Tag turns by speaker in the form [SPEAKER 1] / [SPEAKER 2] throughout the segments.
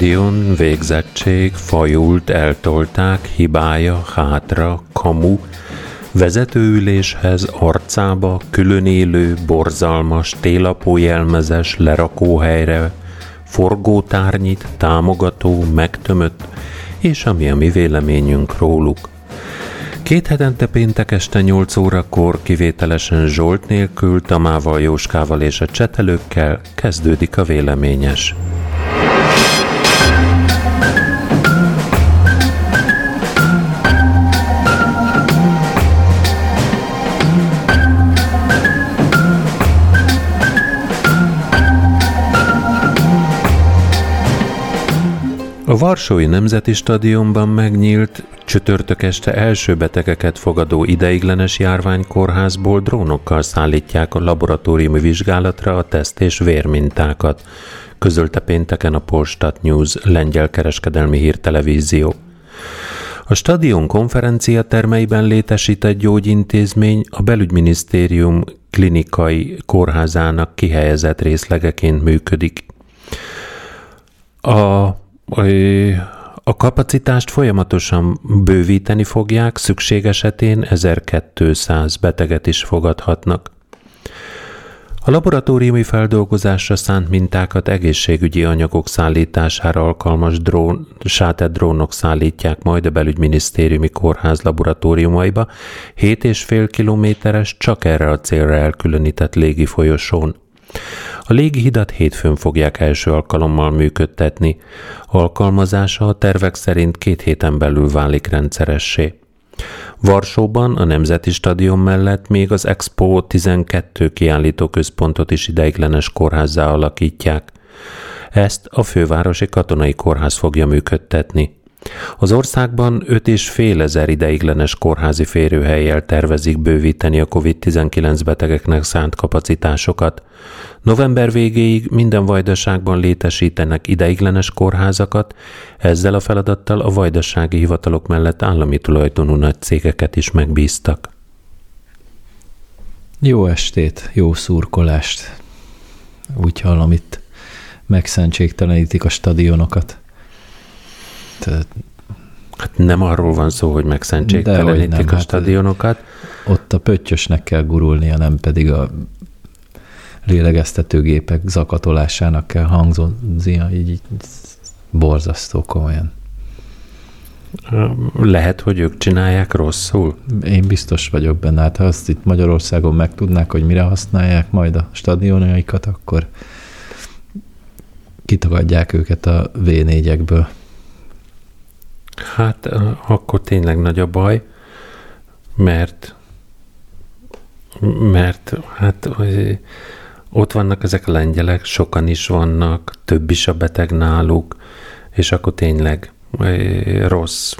[SPEAKER 1] Stadion, végzettség, fajult, eltolták, hibája, hátra, kamu, vezetőüléshez, arcába, különélő, borzalmas, télapó jelmezes, lerakóhelyre, forgótárnyit, támogató, megtömött, és ami a mi véleményünk róluk. Két hetente péntek este 8 órakor kivételesen Zsolt nélkül, Tamával, Jóskával és a csetelőkkel kezdődik a véleményes. A Varsói Nemzeti Stadionban megnyílt csütörtök este első betegeket fogadó ideiglenes járványkórházból drónokkal szállítják a laboratóriumi vizsgálatra a teszt és vérmintákat, közölte pénteken a Polstat News lengyel kereskedelmi hírtelevízió. A stadion konferencia termeiben létesített gyógyintézmény a belügyminisztérium klinikai kórházának kihelyezett részlegeként működik. A a kapacitást folyamatosan bővíteni fogják, szükség esetén 1200 beteget is fogadhatnak. A laboratóriumi feldolgozásra szánt mintákat egészségügyi anyagok szállítására alkalmas drón, sátett drónok szállítják majd a belügyminisztériumi kórház laboratóriumaiba 7,5 kilométeres, csak erre a célra elkülönített légi folyosón. A légihidat hétfőn fogják első alkalommal működtetni. Alkalmazása a tervek szerint két héten belül válik rendszeressé. Varsóban a Nemzeti Stadion mellett még az Expo 12 kiállító központot is ideiglenes kórházzá alakítják. Ezt a fővárosi katonai kórház fogja működtetni. Az országban 5,5 ezer ideiglenes kórházi férőhelyjel tervezik bővíteni a COVID-19 betegeknek szánt kapacitásokat. November végéig minden vajdaságban létesítenek ideiglenes kórházakat, ezzel a feladattal a vajdasági hivatalok mellett állami tulajdonú nagy cégeket is megbíztak.
[SPEAKER 2] Jó estét, jó szurkolást. Úgy hallom itt megszentségtelenítik a stadionokat.
[SPEAKER 1] Tehát, hát nem arról van szó, hogy megszentségtelenítik a hát stadionokat.
[SPEAKER 2] Ott a pöttyösnek kell gurulnia, nem pedig a lélegeztetőgépek zakatolásának kell hangzóznia, így, így borzasztó komolyan.
[SPEAKER 1] Lehet, hogy ők csinálják rosszul?
[SPEAKER 2] Én biztos vagyok benne. Hát ha azt itt Magyarországon megtudnák, hogy mire használják majd a stadionjaikat, akkor kitagadják őket a V4-ekből.
[SPEAKER 1] Hát akkor tényleg nagy a baj, mert mert hát ott vannak ezek a lengyelek, sokan is vannak, több is a beteg náluk, és akkor tényleg rossz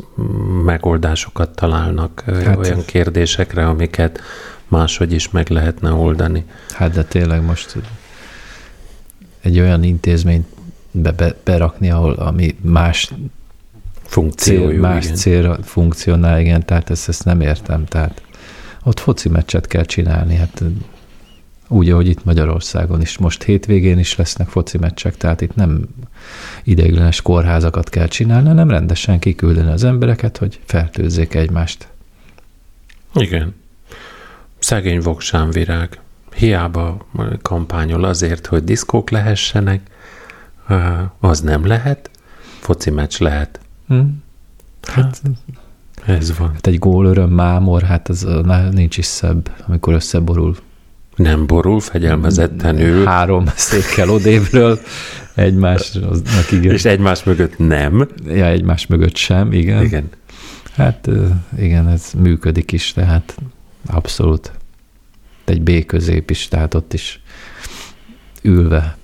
[SPEAKER 1] megoldásokat találnak hát, olyan kérdésekre, amiket máshogy is meg lehetne oldani.
[SPEAKER 2] Hát de tényleg most egy olyan intézményt be, be, berakni, ahol ami más funkciójú, cél, más igen. célra funkcionál, igen, tehát ezt, ezt nem értem, tehát ott foci meccset kell csinálni, hát úgy, ahogy itt Magyarországon is. Most hétvégén is lesznek foci meccsek, tehát itt nem ideiglenes kórházakat kell csinálni, hanem rendesen kiküldeni az embereket, hogy fertőzzék egymást.
[SPEAKER 1] Igen. Szegény virág. Hiába kampányol azért, hogy diszkók lehessenek, az nem lehet, foci meccs lehet. Hmm.
[SPEAKER 2] Hát, ez van. Hát egy gól öröm mámor, hát az nincs is szebb, amikor összeborul
[SPEAKER 1] nem borul, fegyelmezetten ül.
[SPEAKER 2] Három székkel odébről, egymásnak igen.
[SPEAKER 1] És egymás mögött nem.
[SPEAKER 2] Ja, egymás mögött sem, igen.
[SPEAKER 1] Igen.
[SPEAKER 2] Hát igen, ez működik is, tehát abszolút. Egy B közép is, tehát ott is ülve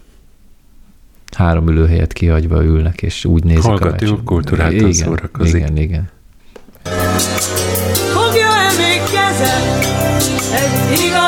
[SPEAKER 2] három ülőhelyet kihagyva ülnek, és úgy nézik
[SPEAKER 1] Hallgat, a kultúráltan igen, szórakozik.
[SPEAKER 2] Igen, igen.
[SPEAKER 3] Fogja-e még kezed egy igazi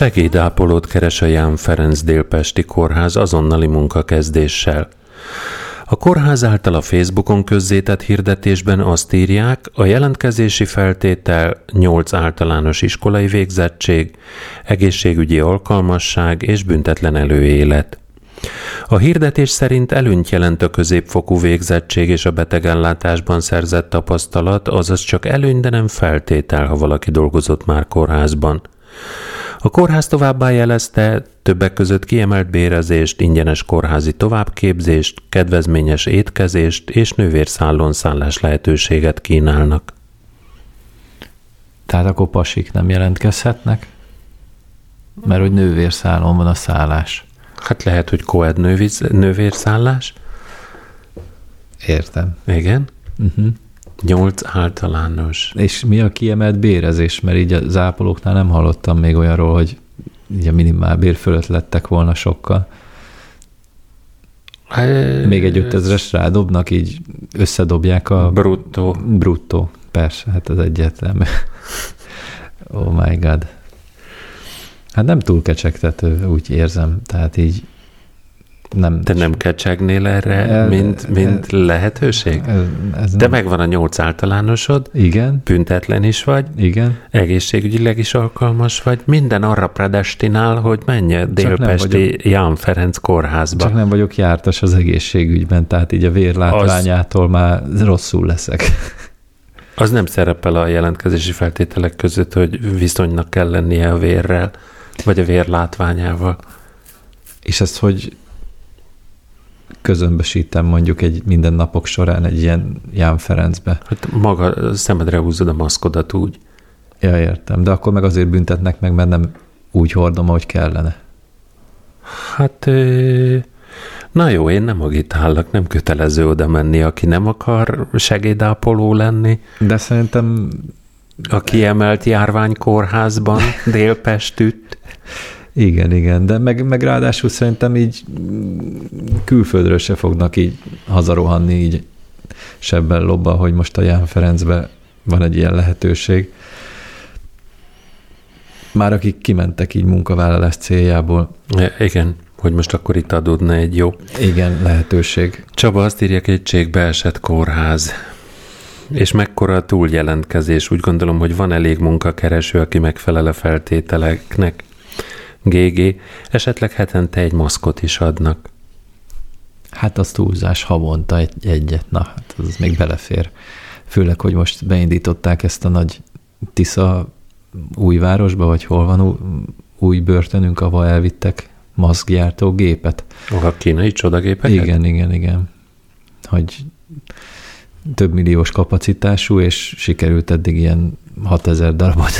[SPEAKER 1] Segédápolót keres a Ján Ferenc délpesti kórház azonnali munkakezdéssel. A kórház által a Facebookon közzétett hirdetésben azt írják, a jelentkezési feltétel 8 általános iskolai végzettség, egészségügyi alkalmasság és büntetlen előélet. A hirdetés szerint előnyt jelent a középfokú végzettség és a betegellátásban szerzett tapasztalat, azaz csak előny, de nem feltétel, ha valaki dolgozott már kórházban. A kórház továbbá jelezte, többek között kiemelt bérezést, ingyenes kórházi továbbképzést, kedvezményes étkezést és nővérszállón szállás lehetőséget kínálnak.
[SPEAKER 2] Tehát akkor pasik nem jelentkezhetnek? Mert hogy nővérszállón van a szállás.
[SPEAKER 1] Hát lehet, hogy koed nővérszállás.
[SPEAKER 2] Értem.
[SPEAKER 1] Igen. Uh-huh. Nyolc általános.
[SPEAKER 2] És mi a kiemelt bérezés? Mert így a zápolóknál nem hallottam még olyanról, hogy így a minimál bér fölött lettek volna sokkal. Még egy 5000-es rádobnak, így összedobják a...
[SPEAKER 1] Bruttó.
[SPEAKER 2] Bruttó, persze, hát ez egyetlen. oh my god. Hát nem túl kecsegtető, úgy érzem. Tehát így
[SPEAKER 1] nem. Te nem kecsegnél erre, mint, mint lehetőség? Ez, ez De nem. megvan a nyolc általánosod.
[SPEAKER 2] Igen.
[SPEAKER 1] Büntetlen is vagy.
[SPEAKER 2] Igen.
[SPEAKER 1] Egészségügyileg is alkalmas vagy. Minden arra predestinál, hogy menj délpesti Ján Ferenc kórházba.
[SPEAKER 2] Csak nem vagyok jártas az egészségügyben, tehát így a vérlátványától az... már rosszul leszek.
[SPEAKER 1] Az nem szerepel a jelentkezési feltételek között, hogy viszonynak kell lennie a vérrel, vagy a vérlátványával.
[SPEAKER 2] És ezt hogy közömbösítem mondjuk egy minden napok során egy ilyen Ján Ferencbe.
[SPEAKER 1] Hát maga szemedre húzod a maszkodat úgy.
[SPEAKER 2] Ja, értem. De akkor meg azért büntetnek meg, mert nem úgy hordom, ahogy kellene.
[SPEAKER 1] Hát, na jó, én nem agitálok, nem kötelező oda menni, aki nem akar segédápoló lenni.
[SPEAKER 2] De szerintem...
[SPEAKER 1] A kiemelt járványkórházban délpestütt.
[SPEAKER 2] Igen, igen, de meg, meg ráadásul szerintem így külföldről se fognak így hazarohanni így sebben lobba, hogy most a Ján Ferencbe van egy ilyen lehetőség. Már akik kimentek így munkavállalás céljából.
[SPEAKER 1] Igen, hogy most akkor itt adódna egy jó.
[SPEAKER 2] Igen, lehetőség.
[SPEAKER 1] Csaba azt írja, kétségbe esett kórház. És mekkora a túljelentkezés? Úgy gondolom, hogy van elég munkakereső, aki megfelel a feltételeknek. GG, esetleg hetente egy maszkot is adnak.
[SPEAKER 2] Hát az túlzás havonta egy, egyet, na, hát az még belefér. Főleg, hogy most beindították ezt a nagy Tisza újvárosba, vagy hol van új börtönünk, ahol elvittek maszkgyártó gépet.
[SPEAKER 1] A kínai csodagépeket?
[SPEAKER 2] Igen, igen, igen. Hogy több milliós kapacitású, és sikerült eddig ilyen 6000 darabot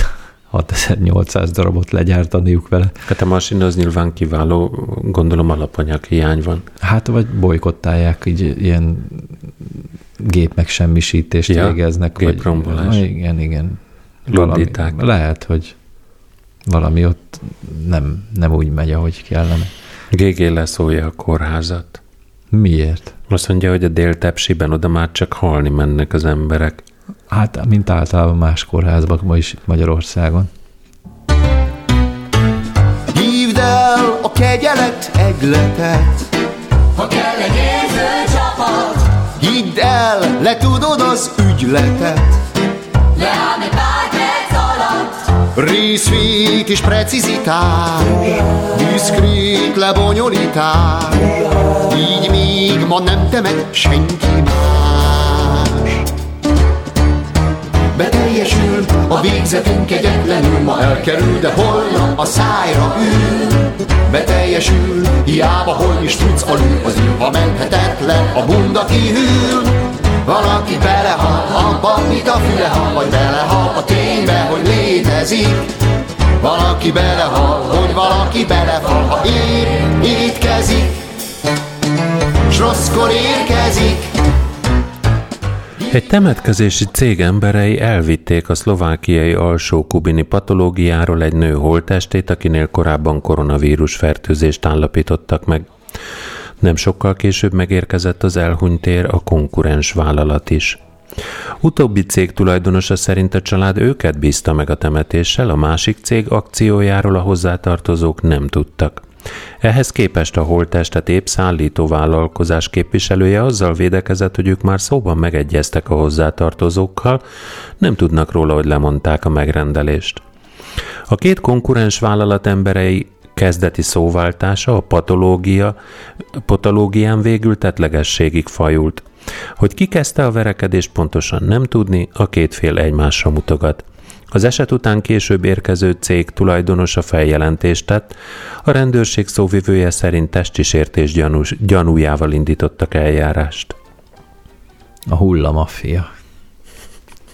[SPEAKER 2] 6800 darabot legyártaniuk vele.
[SPEAKER 1] Hát a masina az nyilván kiváló, gondolom alapanyag hiány van.
[SPEAKER 2] Hát vagy bolykottálják, így ilyen gép megsemmisítést ja, végeznek.
[SPEAKER 1] Géprombolás. Vagy,
[SPEAKER 2] igen, igen. Valami, lehet, hogy valami ott nem, nem úgy megy, ahogy kellene.
[SPEAKER 1] GG leszólja a kórházat.
[SPEAKER 2] Miért?
[SPEAKER 1] Azt mondja, hogy a déltepsiben oda már csak halni mennek az emberek.
[SPEAKER 2] Hát, mint általában más kórházban is Magyarországon.
[SPEAKER 3] Hívd el a kegyelet egletet, ha kell egy érző csapat. Hidd el, le tudod az ügyletet, leállni pár perc alatt. Részvét és precizitás, diszkrét lebonyolítás, így még ma nem temet senki más beteljesül A végzetünk egyetlenül ma elkerül, de holnap a szájra ül. Beteljesül, hiába hol is tudsz alul Az ilva menthetetlen, a bunda kihűl. Valaki belehal abba, mit a füle hal Vagy belehal a ténybe, hogy létezik. Valaki belehal, hogy valaki belefal Ha épp étkezik. S rosszkor érkezik
[SPEAKER 1] egy temetkezési cég emberei elvitték a szlovákiai alsó kubini patológiáról egy nő holtestét, akinél korábban koronavírus fertőzést állapítottak meg. Nem sokkal később megérkezett az elhunytér a konkurens vállalat is. Utóbbi cég tulajdonosa szerint a család őket bízta meg a temetéssel, a másik cég akciójáról a hozzátartozók nem tudtak. Ehhez képest a holttestet épp szállító vállalkozás képviselője azzal védekezett, hogy ők már szóban megegyeztek a hozzátartozókkal, nem tudnak róla, hogy lemondták a megrendelést. A két konkurens vállalat emberei kezdeti szóváltása a patológia, patológián végül tetlegességig fajult. Hogy ki kezdte a verekedést pontosan nem tudni, a két fél egymásra mutogat. Az eset után később érkező cég tulajdonosa feljelentést tett, a rendőrség szóvivője szerint testisértés gyanús, gyanújával indítottak eljárást.
[SPEAKER 2] A hullamafia.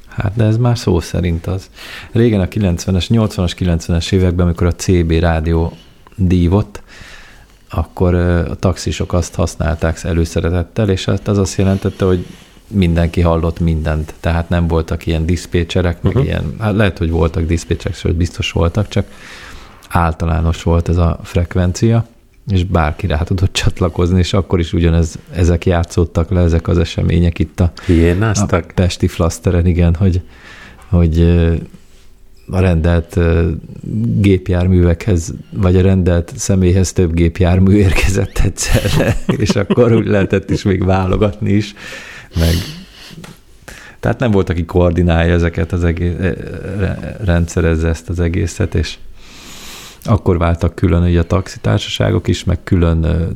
[SPEAKER 2] Hát de ez már szó szerint az. Régen a 90-es, 80-as, 90-es években, amikor a CB rádió dívott, akkor a taxisok azt használták előszeretettel, és hát az azt jelentette, hogy mindenki hallott mindent, tehát nem voltak ilyen diszpécserek, meg uh-huh. ilyen, hát lehet, hogy voltak diszpécserek, sőt biztos voltak, csak általános volt ez a frekvencia, és bárki rá tudott csatlakozni, és akkor is ugyanez, ezek játszottak le, ezek az események itt a, a Pesti Flaszteren, igen, hogy, hogy a rendelt gépjárművekhez, vagy a rendelt személyhez több gépjármű érkezett egyszerre, és akkor úgy lehetett is még válogatni is, meg tehát nem volt, aki koordinálja ezeket az egész, rendszerezze ezt az egészet, és akkor váltak külön ugye a taxitársaságok is, meg külön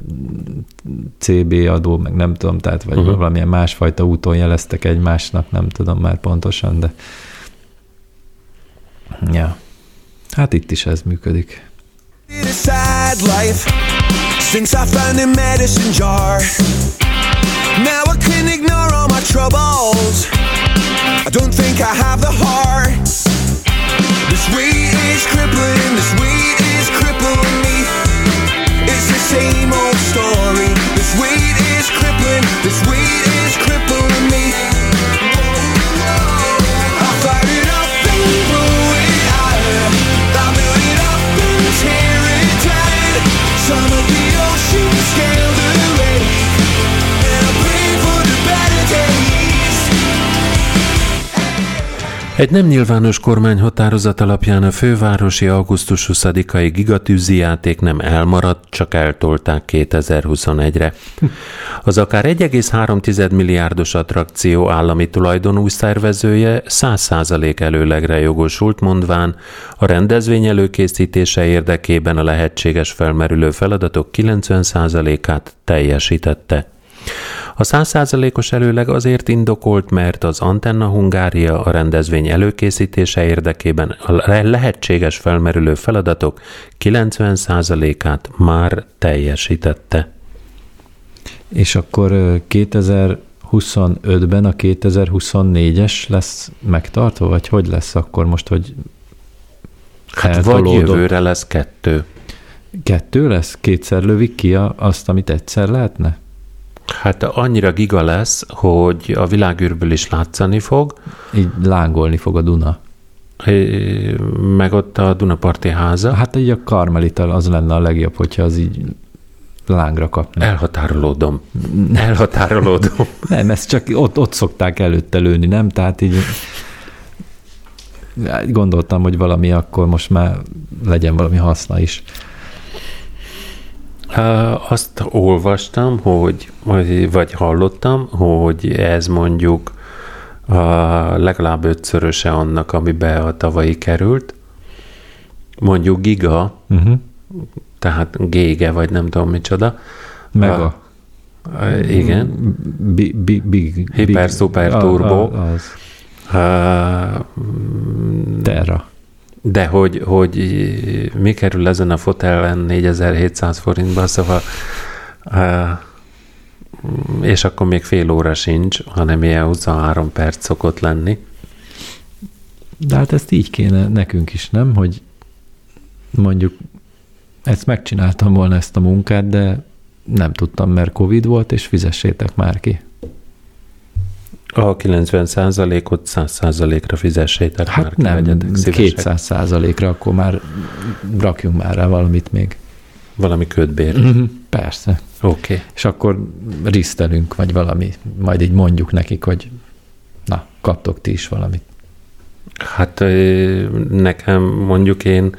[SPEAKER 2] CB adó, meg nem tudom, tehát vagy uh-huh. valamilyen másfajta úton jeleztek egymásnak, nem tudom már pontosan, de Ja. Hát itt is ez működik. Since I found a medicine jar Now my troubles. I don't think I have the heart. This weight is crippling, this weight is crippling me. It's the same old story. This weight is crippling, this weight is crippling me
[SPEAKER 1] Egy nem nyilvános kormányhatározat alapján a fővárosi augusztus 20-ai gigatűzi játék nem elmaradt, csak eltolták 2021-re. Az akár 1,3 milliárdos attrakció állami tulajdonú szervezője 100% előlegre jogosult, mondván a rendezvény előkészítése érdekében a lehetséges felmerülő feladatok 90%-át teljesítette. A százszázalékos előleg azért indokolt, mert az Antenna Hungária a rendezvény előkészítése érdekében a lehetséges felmerülő feladatok 90%-át már teljesítette.
[SPEAKER 2] És akkor 2025-ben a 2024-es lesz megtartva, vagy hogy lesz akkor most, hogy
[SPEAKER 1] Hát vagy jövőre lesz kettő.
[SPEAKER 2] Kettő lesz? Kétszer lövik ki azt, amit egyszer lehetne?
[SPEAKER 1] Hát annyira giga lesz, hogy a világűrből is látszani fog.
[SPEAKER 2] Így lángolni fog a Duna.
[SPEAKER 1] Meg ott a Dunaparti háza.
[SPEAKER 2] Hát így a Karmelita az lenne a legjobb, hogyha az így lángra kapna.
[SPEAKER 1] Elhatárolódom. Elhatárolódom.
[SPEAKER 2] nem, ezt csak ott, ott szokták előtte lőni, nem? Tehát így gondoltam, hogy valami akkor most már legyen valami haszna is.
[SPEAKER 1] Azt olvastam, hogy, vagy hallottam, hogy ez mondjuk a legalább ötszöröse annak, amibe a tavalyi került. Mondjuk giga, uh-huh. tehát gége, vagy nem tudom micsoda.
[SPEAKER 2] Mega.
[SPEAKER 1] A, igen.
[SPEAKER 2] Big, big, big,
[SPEAKER 1] Hiper, super, turbo. Az.
[SPEAKER 2] Terra.
[SPEAKER 1] De hogy, hogy mi kerül ezen a fotelen 4700 forintba, szóval és akkor még fél óra sincs, hanem ilyen 23 perc szokott lenni.
[SPEAKER 2] De hát ezt így kéne nekünk is, nem? Hogy mondjuk ezt megcsináltam volna ezt a munkát, de nem tudtam, mert Covid volt, és fizessétek már ki.
[SPEAKER 1] A 90 ot 100 ra fizessétek
[SPEAKER 2] hát már. nem, 200 százalékra, akkor már rakjunk már rá valamit még.
[SPEAKER 1] Valami ködbér. Mm-hmm,
[SPEAKER 2] persze.
[SPEAKER 1] Oké. Okay.
[SPEAKER 2] És akkor risztelünk, vagy valami, majd így mondjuk nekik, hogy Na, kaptok ti is valamit.
[SPEAKER 1] Hát nekem mondjuk én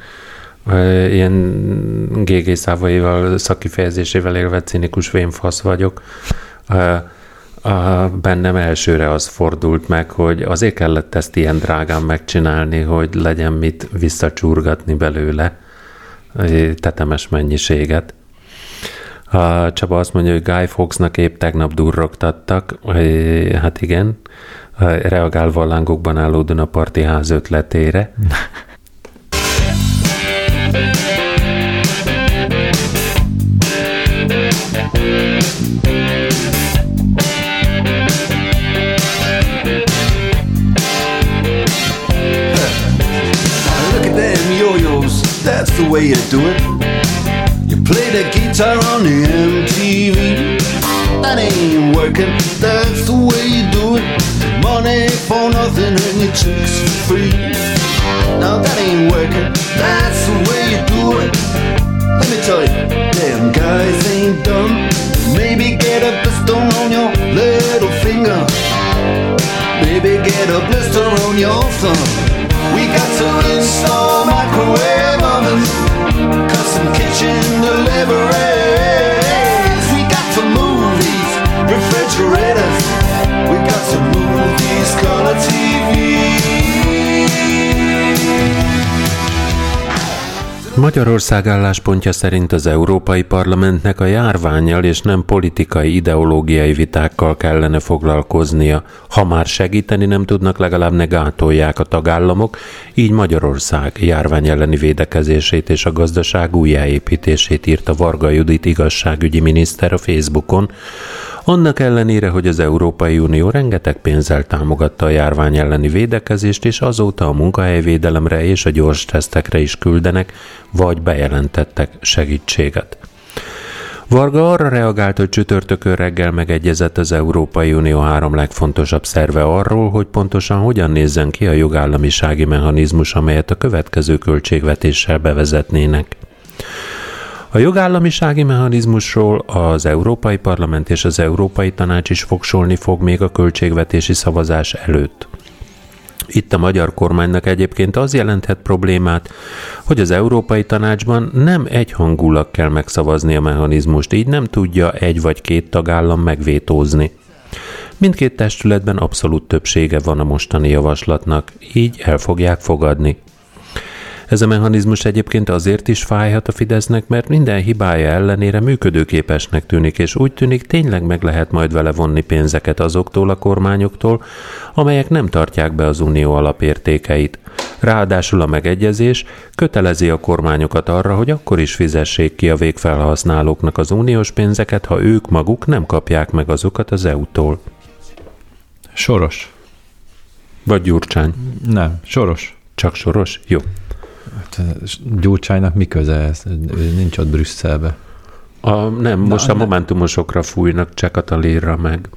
[SPEAKER 1] ilyen GG szávaival, szakifejezésével élve cinikus vénfasz vagyok. A, bennem elsőre az fordult meg, hogy azért kellett ezt ilyen drágán megcsinálni, hogy legyen mit visszacsurgatni belőle tetemes mennyiséget. A Csaba azt mondja, hogy Guy Fawkesnak épp tegnap durrogtattak. Hát igen, reagálva a lángokban álló Dunaparti ház ötletére. That's the way you do it. You play the guitar on the MTV. That ain't working. That's the way you do it. Money for nothing and your chicks for free. Now that ain't working. That's the way you do it. Let me tell you, damn guys ain't dumb. Maybe get a blister on your little finger. Maybe get a blister on your thumb. We got to install microwave Custom kitchen deliveries. We got some movies, refrigerators. We got some movies, color TV. Magyarország álláspontja szerint az Európai Parlamentnek a járványjal és nem politikai ideológiai vitákkal kellene foglalkoznia. Ha már segíteni nem tudnak, legalább ne gátolják a tagállamok, így Magyarország járvány elleni védekezését és a gazdaság újjáépítését írta Varga Judit igazságügyi miniszter a Facebookon, annak ellenére, hogy az Európai Unió rengeteg pénzzel támogatta a járvány elleni védekezést, és azóta a munkahelyvédelemre és a gyors tesztekre is küldenek, vagy bejelentettek segítséget. Varga arra reagált, hogy csütörtökön reggel megegyezett az Európai Unió három legfontosabb szerve arról, hogy pontosan hogyan nézzen ki a jogállamisági mechanizmus, amelyet a következő költségvetéssel bevezetnének. A jogállamisági mechanizmusról az Európai Parlament és az Európai Tanács is fogsolni fog még a költségvetési szavazás előtt. Itt a magyar kormánynak egyébként az jelenthet problémát, hogy az Európai Tanácsban nem egyhangulag kell megszavazni a mechanizmust, így nem tudja egy vagy két tagállam megvétózni. Mindkét testületben abszolút többsége van a mostani javaslatnak, így el fogják fogadni. Ez a mechanizmus egyébként azért is fájhat a Fidesznek, mert minden hibája ellenére működőképesnek tűnik, és úgy tűnik tényleg meg lehet majd vele vonni pénzeket azoktól a kormányoktól, amelyek nem tartják be az unió alapértékeit. Ráadásul a megegyezés kötelezi a kormányokat arra, hogy akkor is fizessék ki a végfelhasználóknak az uniós pénzeket, ha ők maguk nem kapják meg azokat az EU-tól.
[SPEAKER 2] Soros.
[SPEAKER 1] Vagy Gyurcsány.
[SPEAKER 2] Nem, Soros.
[SPEAKER 1] Csak Soros? Jó.
[SPEAKER 2] Gyurcsánynak mi köze ez? Ő nincs ott Brüsszelbe.
[SPEAKER 1] A, nem, Na, most a momentumosokra fújnak, Csekatalírra meg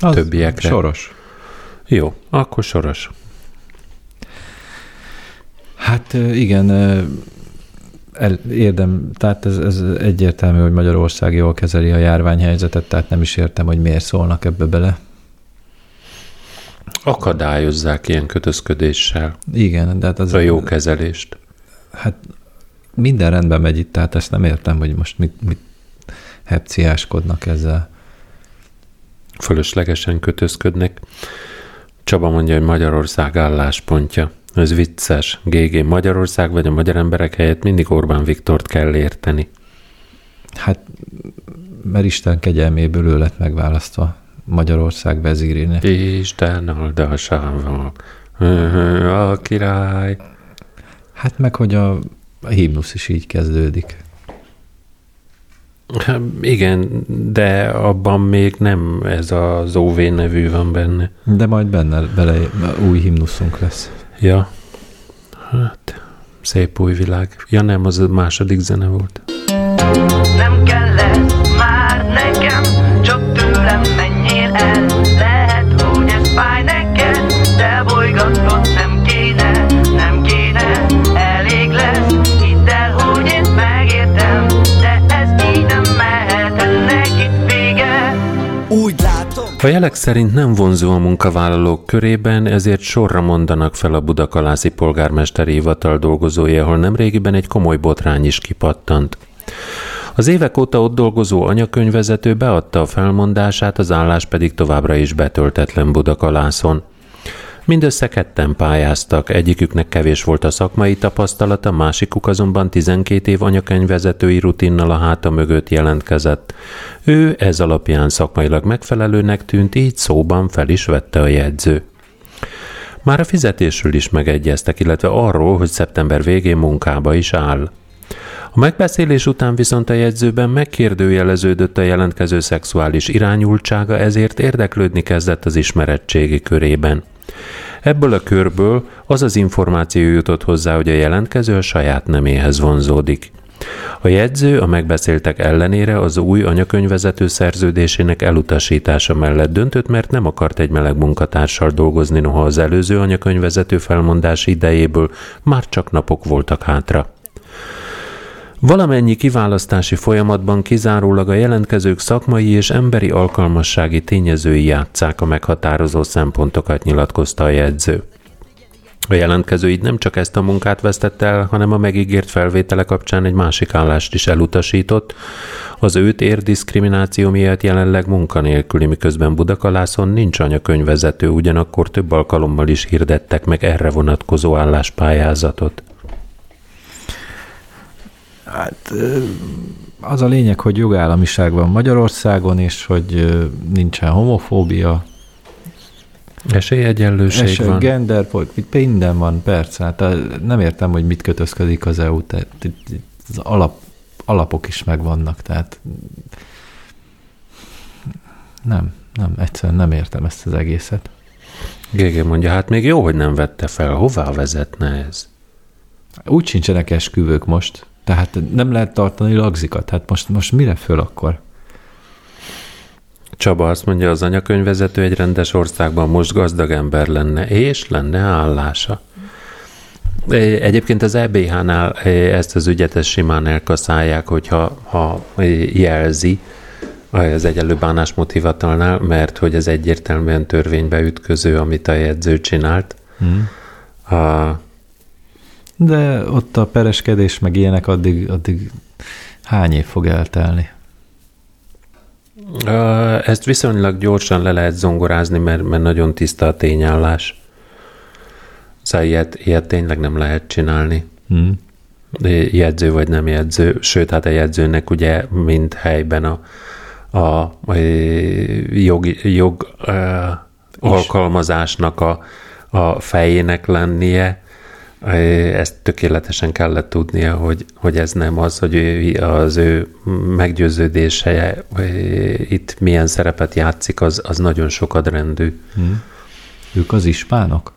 [SPEAKER 1] az többiekre.
[SPEAKER 2] Soros.
[SPEAKER 1] Jó, akkor soros.
[SPEAKER 2] Hát igen, el, érdem, tehát ez, ez egyértelmű, hogy Magyarország jól kezeli a járványhelyzetet, tehát nem is értem, hogy miért szólnak ebbe bele
[SPEAKER 1] akadályozzák ilyen kötözködéssel.
[SPEAKER 2] Igen, de hát az...
[SPEAKER 1] A jó kezelést.
[SPEAKER 2] Hát minden rendben megy itt, tehát ezt nem értem, hogy most mit, mit hepciáskodnak ezzel.
[SPEAKER 1] Fölöslegesen kötözködnek. Csaba mondja, hogy Magyarország álláspontja. Ez vicces. GG Magyarország vagy a magyar emberek helyett mindig Orbán Viktort kell érteni.
[SPEAKER 2] Hát, mert Isten kegyelméből ő lett megválasztva. Magyarország vezírének.
[SPEAKER 1] Isten áldásával, a király.
[SPEAKER 2] Hát meg, hogy a, a himnusz is így kezdődik.
[SPEAKER 1] Hát igen, de abban még nem ez az OV nevű van benne.
[SPEAKER 2] De majd benne bele új himnuszunk lesz.
[SPEAKER 1] Ja, hát szép új világ. Ja nem, az a második zene volt. Nem kellett A jelek szerint nem vonzó a munkavállalók körében, ezért sorra mondanak fel a Budakalászi polgármesteri hivatal dolgozói, ahol nemrégiben egy komoly botrány is kipattant. Az évek óta ott dolgozó anyakönyvezető beadta a felmondását, az állás pedig továbbra is betöltetlen Budakalászon. Mindössze ketten pályáztak, egyiküknek kevés volt a szakmai tapasztalata, másikuk azonban 12 év anyakönyvvezetői rutinnal a háta mögött jelentkezett. Ő ez alapján szakmailag megfelelőnek tűnt, így szóban fel is vette a jegyző. Már a fizetésről is megegyeztek, illetve arról, hogy szeptember végén munkába is áll. A megbeszélés után viszont a jegyzőben megkérdőjeleződött a jelentkező szexuális irányultsága, ezért érdeklődni kezdett az ismerettségi körében. Ebből a körből az az információ jutott hozzá, hogy a jelentkező a saját neméhez vonzódik. A jegyző a megbeszéltek ellenére az új anyakönyvezető szerződésének elutasítása mellett döntött, mert nem akart egy meleg munkatársal dolgozni, noha az előző anyakönyvezető felmondás idejéből már csak napok voltak hátra. Valamennyi kiválasztási folyamatban kizárólag a jelentkezők szakmai és emberi alkalmassági tényezői játszák a meghatározó szempontokat, nyilatkozta a jegyző. A jelentkező így nem csak ezt a munkát vesztette el, hanem a megígért felvétele kapcsán egy másik állást is elutasított. Az őt ér diszkrimináció miatt jelenleg munkanélküli, miközben Budakalászon nincs anyakönyvezető, ugyanakkor több alkalommal is hirdettek meg erre vonatkozó álláspályázatot.
[SPEAKER 2] Hát az a lényeg, hogy jogállamiság van Magyarországon, és hogy nincsen homofóbia.
[SPEAKER 1] Esélyegyenlőség Esély, van.
[SPEAKER 2] Gender, minden van, persze. Hát nem értem, hogy mit kötözködik az EU. Tehát az alap, alapok is megvannak, tehát nem, nem, egyszerűen nem értem ezt az egészet.
[SPEAKER 1] Gége mondja, hát még jó, hogy nem vette fel. Hová vezetne ez?
[SPEAKER 2] Úgy sincsenek esküvők most. Tehát nem lehet tartani lagzikat. Hát most, most mire föl akkor?
[SPEAKER 1] Csaba azt mondja, az anyakönyvvezető egy rendes országban most gazdag ember lenne, és lenne állása. Egyébként az EBH-nál ezt az ügyet ezt simán elkaszálják, hogyha ha jelzi az egyenlő bánásmód hivatalnál, mert hogy ez egyértelműen törvénybe ütköző, amit a jegyző csinált. A,
[SPEAKER 2] de ott a pereskedés, meg ilyenek addig, addig hány év fog eltelni?
[SPEAKER 1] Ezt viszonylag gyorsan le lehet zongorázni, mert, mert nagyon tiszta a tényállás. Szóval ilyet, ilyet tényleg nem lehet csinálni. Hmm. Jegyző vagy nem jegyző, sőt, hát a jegyzőnek ugye mind helyben a, a, a jog, jog a, alkalmazásnak a, a fejének lennie, ezt tökéletesen kellett tudnia, hogy, hogy ez nem az, hogy ő, az ő meggyőződése itt milyen szerepet játszik, az, az nagyon sokadrendű. Hmm.
[SPEAKER 2] Ők az ispánok?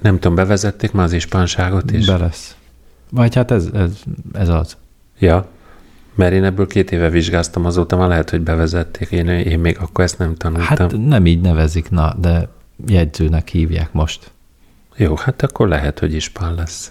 [SPEAKER 1] Nem tudom, bevezették már az ispánságot is?
[SPEAKER 2] Be lesz. Vagy hát ez, ez, ez az.
[SPEAKER 1] Ja, mert én ebből két éve vizsgáztam, azóta már lehet, hogy bevezették, én, én még akkor ezt nem tanultam.
[SPEAKER 2] Hát nem így nevezik, na, de jegyzőnek hívják most.
[SPEAKER 1] Jó, hát akkor lehet, hogy ispán lesz.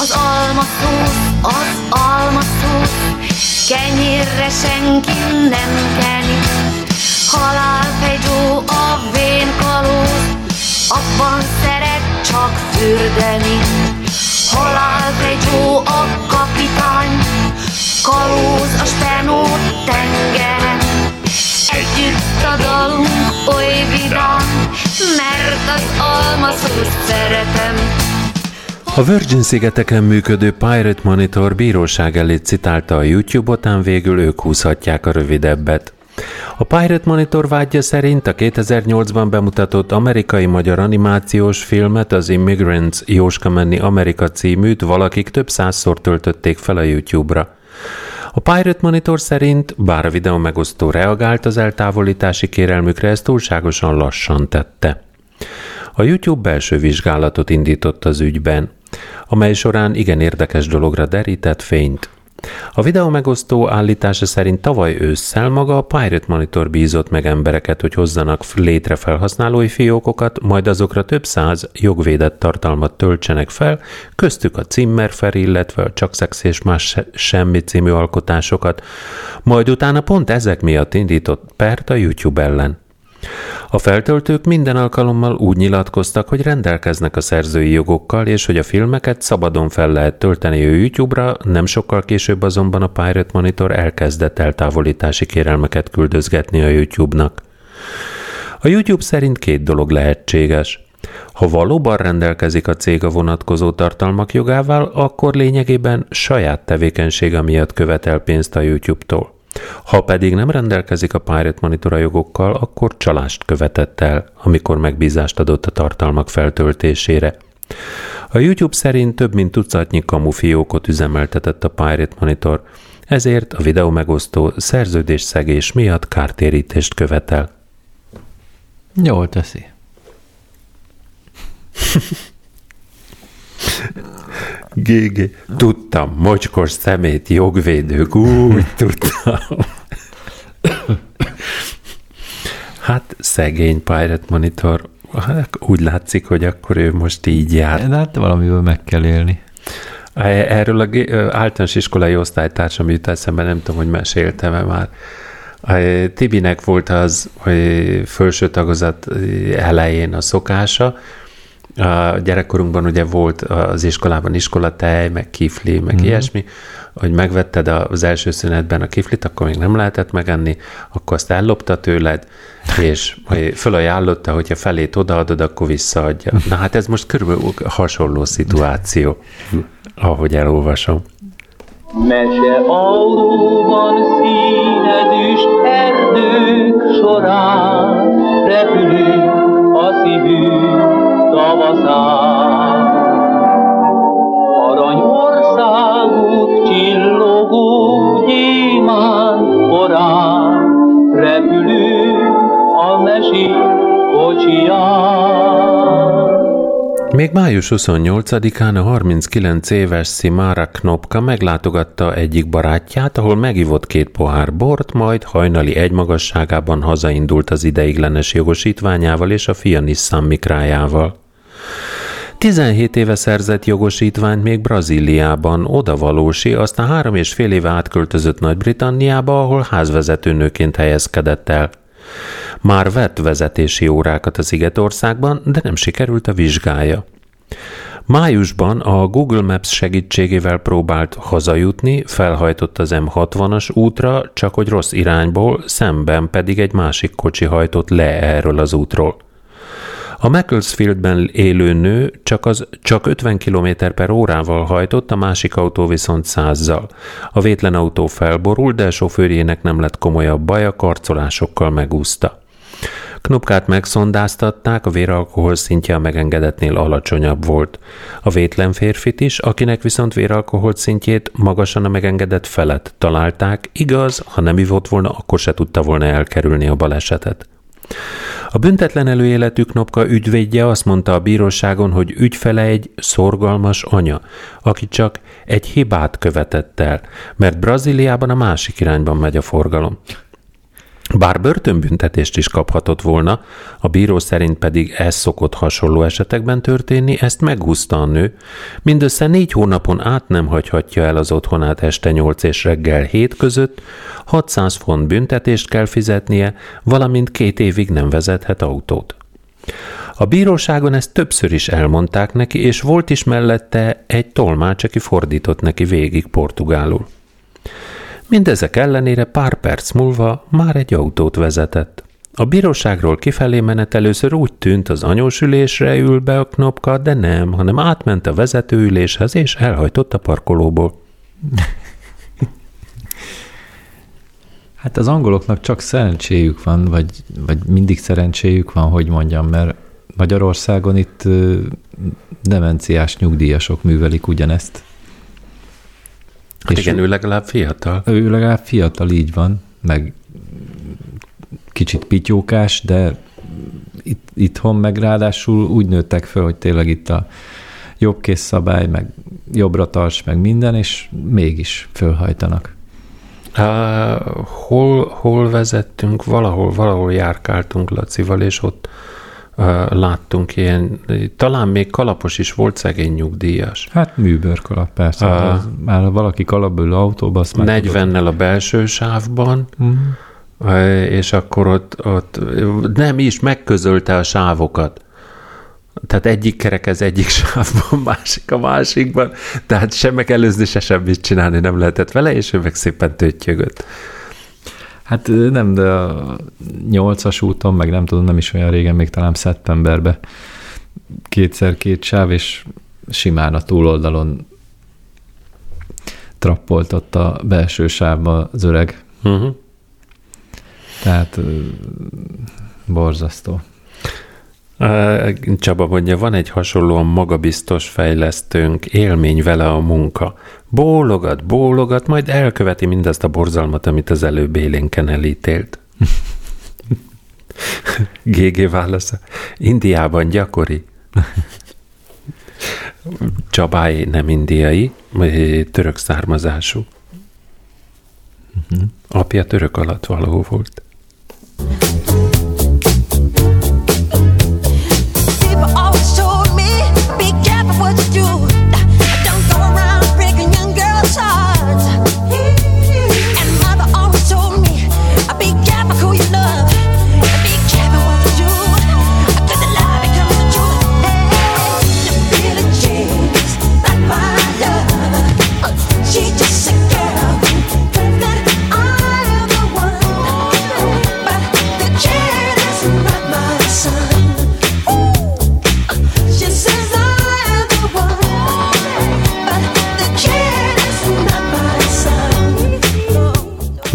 [SPEAKER 4] Az almaszósz, az almaszósz, kenyérre senki nem kenni. Halálfejtó a vén kalóz, abban szeret csak fürdeni. Halálfegyó a kapitány, kalóz a spenó tengeren. Együtt a dalunk oly vidám, mert az almaszót szeretem.
[SPEAKER 1] A Virgin-szigeteken működő Pirate Monitor bíróság elé citálta a YouTube, után végül ők húzhatják a rövidebbet. A Pirate Monitor vágya szerint a 2008-ban bemutatott amerikai-magyar animációs filmet, az Immigrants Jóska menni Amerika címűt valakik több százszor töltötték fel a YouTube-ra. A Pirate Monitor szerint, bár a videó megosztó reagált az eltávolítási kérelmükre, ezt túlságosan lassan tette. A YouTube belső vizsgálatot indított az ügyben, amely során igen érdekes dologra derített fényt. A videó megosztó állítása szerint tavaly ősszel maga a Pirate Monitor bízott meg embereket, hogy hozzanak létre felhasználói fiókokat, majd azokra több száz jogvédett tartalmat töltsenek fel, köztük a Zimmerfer, illetve a Csak Szex és Más Semmi című alkotásokat, majd utána pont ezek miatt indított pert a YouTube ellen. A feltöltők minden alkalommal úgy nyilatkoztak, hogy rendelkeznek a szerzői jogokkal, és hogy a filmeket szabadon fel lehet tölteni a YouTube-ra, nem sokkal később azonban a Pirate Monitor elkezdett eltávolítási kérelmeket küldözgetni a YouTube-nak. A YouTube szerint két dolog lehetséges. Ha valóban rendelkezik a cég a vonatkozó tartalmak jogával, akkor lényegében saját tevékenysége miatt követel pénzt a YouTube-tól. Ha pedig nem rendelkezik a Pirate Monitor a jogokkal, akkor csalást követett el, amikor megbízást adott a tartalmak feltöltésére. A YouTube szerint több mint tucatnyi kamufiókot üzemeltetett a Pirate Monitor, ezért a videó megosztó szerződés szegés miatt kártérítést követel.
[SPEAKER 2] Jól teszi.
[SPEAKER 1] GG. Tudtam, mocskos szemét, jogvédők, úgy tudtam. Hát szegény Pirate Monitor, hát úgy látszik, hogy akkor ő most így jár.
[SPEAKER 2] De hát valamiből meg kell élni.
[SPEAKER 1] Erről a általános iskolai osztálytársam jut eszembe, nem tudom, hogy meséltem-e már. Tibinek volt az hogy felső tagozat elején a szokása, a gyerekkorunkban ugye volt az iskolában iskolatej, meg kifli, meg mm. ilyesmi, hogy megvetted az első szünetben a kiflit, akkor még nem lehetett megenni, akkor azt ellopta tőled, és fölajánlotta, hogyha felét odaadod, akkor visszaadja. Na hát ez most körülbelül hasonló szituáció, ahogy elolvasom. Mese autóban színedűs erdők során repülünk a szívünk tavaszán. Arany országút csillogó gyémán korán, repülünk a mesi kocsiján. Még május 28-án a 39 éves Simara Knopka meglátogatta egyik barátját, ahol megivott két pohár bort, majd hajnali egymagasságában hazaindult az ideiglenes jogosítványával és a fia Nissan Mikrájával. 17 éve szerzett jogosítványt még Brazíliában, odavalósi, aztán három és fél éve átköltözött Nagy-Britanniába, ahol házvezetőnőként helyezkedett el. Már vett vezetési órákat a Szigetországban, de nem sikerült a vizsgája. Májusban a Google Maps segítségével próbált hazajutni, felhajtott az M60-as útra, csak hogy rossz irányból, szemben pedig egy másik kocsi hajtott le erről az útról. A Macclesfieldben élő nő csak, az, csak 50 km per órával hajtott, a másik autó viszont százzal. A vétlen autó felborult, de a sofőrjének nem lett komolyabb baja, karcolásokkal megúszta. Knopkát megszondáztatták, a véralkohol szintje a megengedetnél alacsonyabb volt. A vétlen férfit is, akinek viszont véralkohol szintjét magasan a megengedett felett találták, igaz, ha nem ivott volna, akkor se tudta volna elkerülni a balesetet. A büntetlen előéletű Knopka ügyvédje azt mondta a bíróságon, hogy ügyfele egy szorgalmas anya, aki csak egy hibát követett el, mert Brazíliában a másik irányban megy a forgalom. Bár börtönbüntetést is kaphatott volna, a bíró szerint pedig ez szokott hasonló esetekben történni, ezt megúszta a nő. Mindössze négy hónapon át nem hagyhatja el az otthonát este 8 és reggel 7 között, 600 font büntetést kell fizetnie, valamint két évig nem vezethet autót. A bíróságon ezt többször is elmondták neki, és volt is mellette egy tolmács, aki fordított neki végig portugálul. Mindezek ellenére pár perc múlva már egy autót vezetett. A bíróságról kifelé menet először úgy tűnt, az anyósülésre ül be a knopka, de nem, hanem átment a vezetőüléshez és elhajtott a parkolóból.
[SPEAKER 2] Hát az angoloknak csak szerencséjük van, vagy, vagy mindig szerencséjük van, hogy mondjam, mert Magyarországon itt demenciás nyugdíjasok művelik ugyanezt.
[SPEAKER 1] Hát igen, ő legalább fiatal.
[SPEAKER 2] Ő legalább fiatal, így van, meg kicsit pityókás, de itt, itthon meg ráadásul úgy nőttek föl, hogy tényleg itt a jobbkész szabály, meg jobbra tarts, meg minden, és mégis fölhajtanak.
[SPEAKER 1] Uh, hol, hol vezettünk? Valahol, valahol járkáltunk Lacival, és ott láttunk ilyen, talán még kalapos is volt szegény nyugdíjas.
[SPEAKER 2] Hát műbőrkalap, persze. Uh, az, már valaki kalapből autóba, azt
[SPEAKER 1] már 40-nel a belső sávban, uh-huh. és akkor ott, ott nem is megközölte a sávokat. Tehát egyik kerekez egyik sávban, másik a másikban, tehát sem megelőzni, se semmit csinálni nem lehetett vele, és ő meg szépen tőttyögött.
[SPEAKER 2] Hát nem, de a nyolcas úton, meg nem tudom, nem is olyan régen, még talán szeptemberben kétszer két sáv, és simán a túloldalon trappoltott a belső sávba az öreg. Uh-huh. Tehát borzasztó.
[SPEAKER 1] Csaba mondja, van egy hasonlóan magabiztos fejlesztőnk, élmény vele a munka. Bólogat, bólogat, majd elköveti mindazt a borzalmat, amit az előbb élénken elítélt. GG válasza. Indiában gyakori. Csabáé nem indiai, török származású. Uh-huh. Apja török alatt való volt.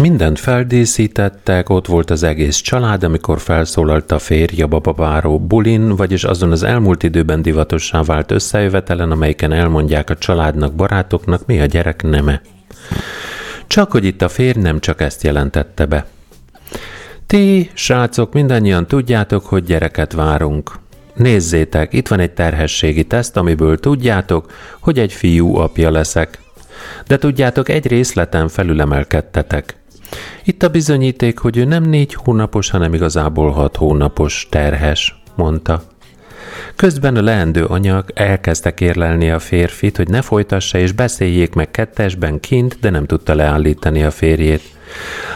[SPEAKER 1] Mindent feldíszítettek, ott volt az egész család, amikor felszólalt a férj a bababáró bulin, vagyis azon az elmúlt időben divatossá vált összejövetelen, amelyiken elmondják a családnak, barátoknak, mi a gyerek neme. Csak hogy itt a férj nem csak ezt jelentette be. Ti, srácok, mindannyian tudjátok, hogy gyereket várunk. Nézzétek, itt van egy terhességi teszt, amiből tudjátok, hogy egy fiú apja leszek. De tudjátok, egy részleten felülemelkedtetek. Itt a bizonyíték, hogy ő nem négy hónapos, hanem igazából hat hónapos terhes, mondta. Közben a leendő anyag elkezdte kérlelni a férfit, hogy ne folytassa és beszéljék meg kettesben kint, de nem tudta leállítani a férjét.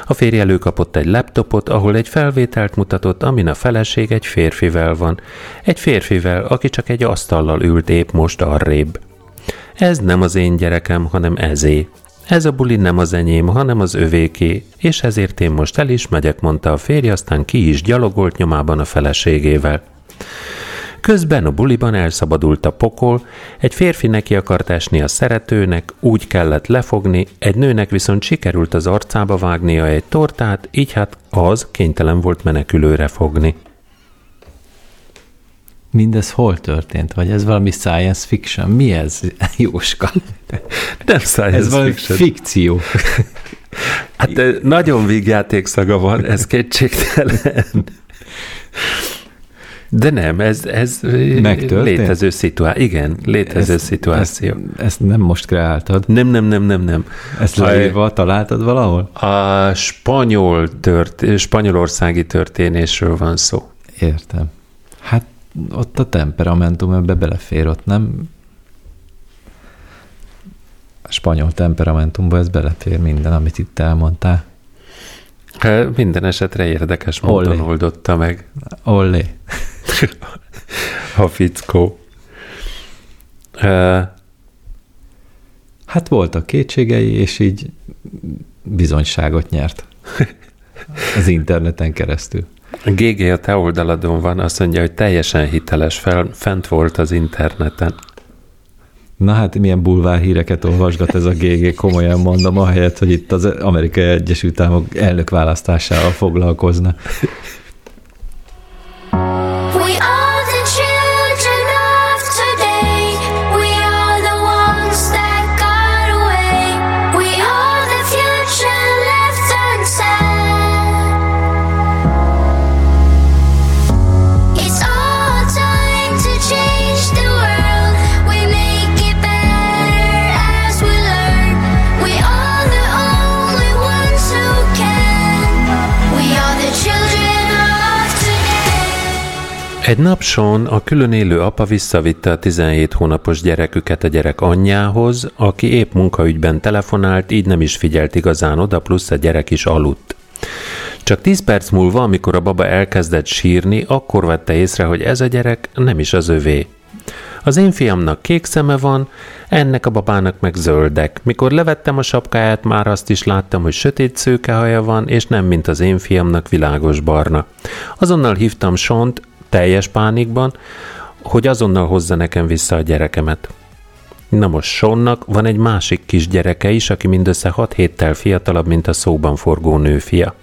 [SPEAKER 1] A férj előkapott egy laptopot, ahol egy felvételt mutatott, amin a feleség egy férfivel van. Egy férfivel, aki csak egy asztallal ült épp most arrébb. Ez nem az én gyerekem, hanem ezé. Ez a buli nem az enyém, hanem az övéké, és ezért én most el is megyek, mondta a férj, aztán ki is gyalogolt nyomában a feleségével. Közben a buliban elszabadult a pokol, egy férfi neki akart esni a szeretőnek, úgy kellett lefogni, egy nőnek viszont sikerült az arcába vágnia egy tortát, így hát az kénytelen volt menekülőre fogni.
[SPEAKER 2] Mindez hol történt? Vagy ez valami science fiction? Mi ez, Jóska?
[SPEAKER 1] Nem science
[SPEAKER 2] ez valami
[SPEAKER 1] fiction.
[SPEAKER 2] fikció.
[SPEAKER 1] Hát nagyon vígjáték szaga van, ez kétségtelen. De nem, ez, ez létező szituáció. Igen, létező ezt, szituáció.
[SPEAKER 2] Ezt, ezt nem most kreáltad?
[SPEAKER 1] Nem, nem, nem, nem, nem.
[SPEAKER 2] Ezt leírva találtad valahol?
[SPEAKER 1] A spanyol tört, spanyolországi történésről van szó.
[SPEAKER 2] Értem. Hát ott a temperamentum ebbe belefér, ott nem a spanyol temperamentumba ez belefér minden, amit itt elmondtál.
[SPEAKER 1] Minden esetre érdekes módon Olé. oldotta meg.
[SPEAKER 2] Ollé.
[SPEAKER 1] a fickó.
[SPEAKER 2] Hát voltak kétségei, és így bizonyságot nyert. Az interneten keresztül.
[SPEAKER 1] GG a te oldaladon van, azt mondja, hogy teljesen hiteles, fel, fent volt az interneten.
[SPEAKER 2] Na hát milyen bulvár híreket olvasgat ez a GG, komolyan mondom, ahelyett, hogy itt az Amerikai Egyesült Államok elnök választásával foglalkozna.
[SPEAKER 1] Egy nap Sean, a külön élő apa visszavitte a 17 hónapos gyereküket a gyerek anyjához, aki épp munkaügyben telefonált, így nem is figyelt igazán oda, plusz a gyerek is aludt. Csak 10 perc múlva, amikor a baba elkezdett sírni, akkor vette észre, hogy ez a gyerek nem is az övé. Az én fiamnak kék szeme van, ennek a babának meg zöldek. Mikor levettem a sapkáját, már azt is láttam, hogy sötét szőke haja van, és nem mint az én fiamnak világos barna. Azonnal hívtam Sont, teljes pánikban, hogy azonnal hozza nekem vissza a gyerekemet. Na most Sonnak van egy másik kis gyereke is, aki mindössze hat héttel fiatalabb, mint a szóban forgó nőfia.